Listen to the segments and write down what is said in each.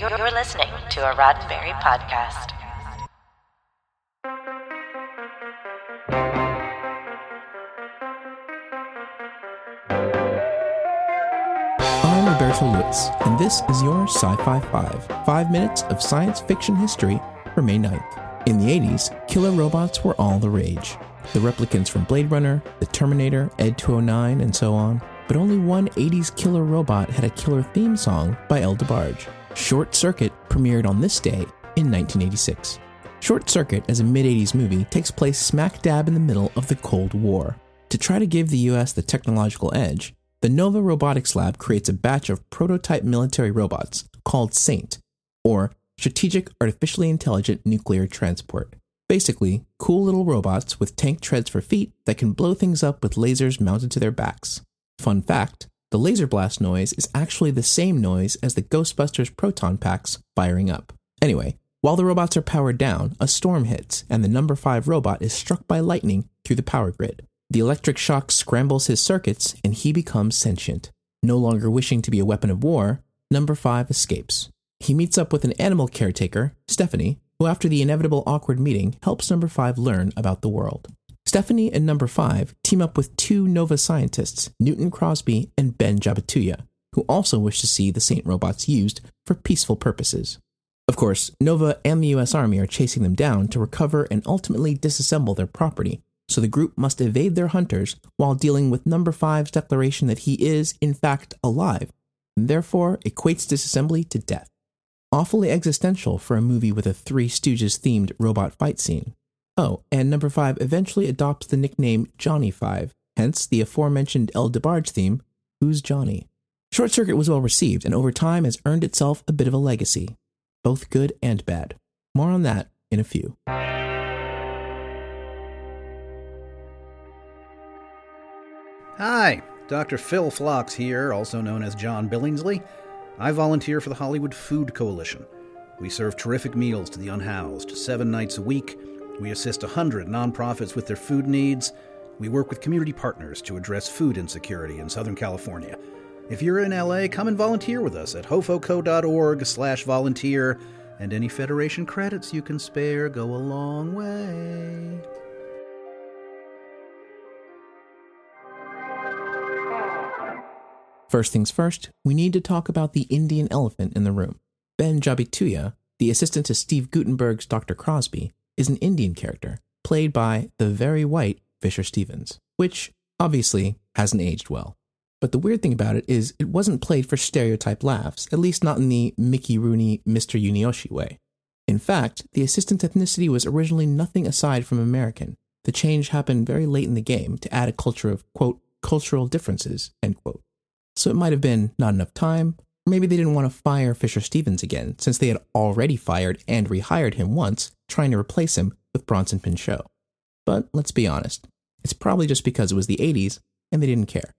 You're, listening to a Roddenberry podcast. I'm Roberto Lewis, and this is your Sci Fi 5, five minutes of science fiction history for May 9th. In the 80s, killer robots were all the rage. The replicants from Blade Runner, The Terminator, Ed 209, and so on. But only one 80s killer robot had a killer theme song by El DeBarge. Short Circuit premiered on this day in 1986. Short Circuit, as a mid 80s movie, takes place smack dab in the middle of the Cold War. To try to give the US the technological edge, the Nova Robotics Lab creates a batch of prototype military robots called SAINT, or Strategic Artificially Intelligent Nuclear Transport. Basically, cool little robots with tank treads for feet that can blow things up with lasers mounted to their backs. Fun fact the laser blast noise is actually the same noise as the Ghostbusters proton packs firing up. Anyway, while the robots are powered down, a storm hits, and the number 5 robot is struck by lightning through the power grid. The electric shock scrambles his circuits, and he becomes sentient. No longer wishing to be a weapon of war, number 5 escapes. He meets up with an animal caretaker, Stephanie, who, after the inevitable awkward meeting, helps number 5 learn about the world. Stephanie and number 5 team up with two Nova scientists, Newton Crosby and Ben Jabituya, who also wish to see the Saint robots used for peaceful purposes. Of course, Nova and the US Army are chasing them down to recover and ultimately disassemble their property, so the group must evade their hunters while dealing with number 5's declaration that he is, in fact, alive, and therefore equates disassembly to death. Awfully existential for a movie with a Three Stooges themed robot fight scene. Oh, and number 5 eventually adopts the nickname Johnny 5, hence the aforementioned El DeBarge theme, Who's Johnny? Short Circuit was well received and over time has earned itself a bit of a legacy, both good and bad. More on that in a few. Hi, Dr. Phil Phlox here, also known as John Billingsley. I volunteer for the Hollywood Food Coalition. We serve terrific meals to the unhoused seven nights a week. We assist 100 nonprofits with their food needs. We work with community partners to address food insecurity in Southern California. If you're in LA, come and volunteer with us at hofoco.org slash volunteer, and any Federation credits you can spare go a long way. First things first, we need to talk about the Indian elephant in the room. Ben Jabituya, the assistant to Steve Guttenberg's Dr. Crosby, is an Indian character, played by the very white Fisher Stevens, which obviously hasn't aged well. But the weird thing about it is it wasn't played for stereotype laughs, at least not in the Mickey Rooney, Mr. Yunioshi way. In fact, the assistant ethnicity was originally nothing aside from American. The change happened very late in the game to add a culture of, quote, cultural differences, end quote. So it might have been not enough time, maybe they didn't want to fire Fisher Stevens again, since they had already fired and rehired him once, trying to replace him with Bronson Pinchot. But let's be honest, it's probably just because it was the 80s and they didn't care.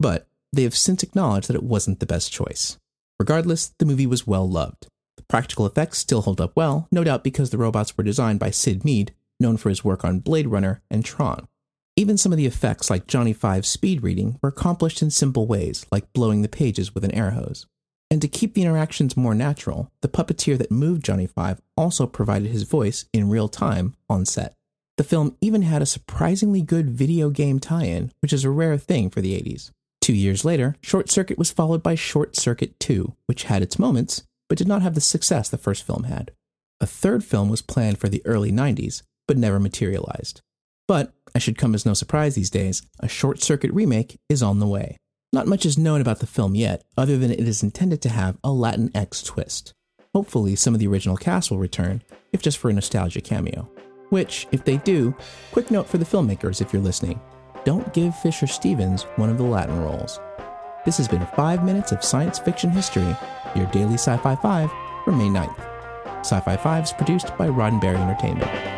But they have since acknowledged that it wasn't the best choice. Regardless, the movie was well loved. The practical effects still hold up well, no doubt because the robots were designed by Syd Mead, known for his work on Blade Runner and Tron. Even some of the effects, like Johnny Five's speed reading, were accomplished in simple ways, like blowing the pages with an air hose. And to keep the interactions more natural, the puppeteer that moved Johnny Five also provided his voice in real time on set. The film even had a surprisingly good video game tie in, which is a rare thing for the 80s. Two years later, Short Circuit was followed by Short Circuit 2, which had its moments, but did not have the success the first film had. A third film was planned for the early 90s, but never materialized. But, as should come as no surprise these days, a Short Circuit remake is on the way. Not much is known about the film yet, other than it is intended to have a Latin X twist. Hopefully, some of the original cast will return, if just for a nostalgia cameo. Which, if they do, quick note for the filmmakers if you're listening don't give Fisher Stevens one of the Latin roles. This has been 5 minutes of science fiction history, your daily Sci Fi 5 for May 9th. Sci Fi 5 is produced by Roddenberry Entertainment.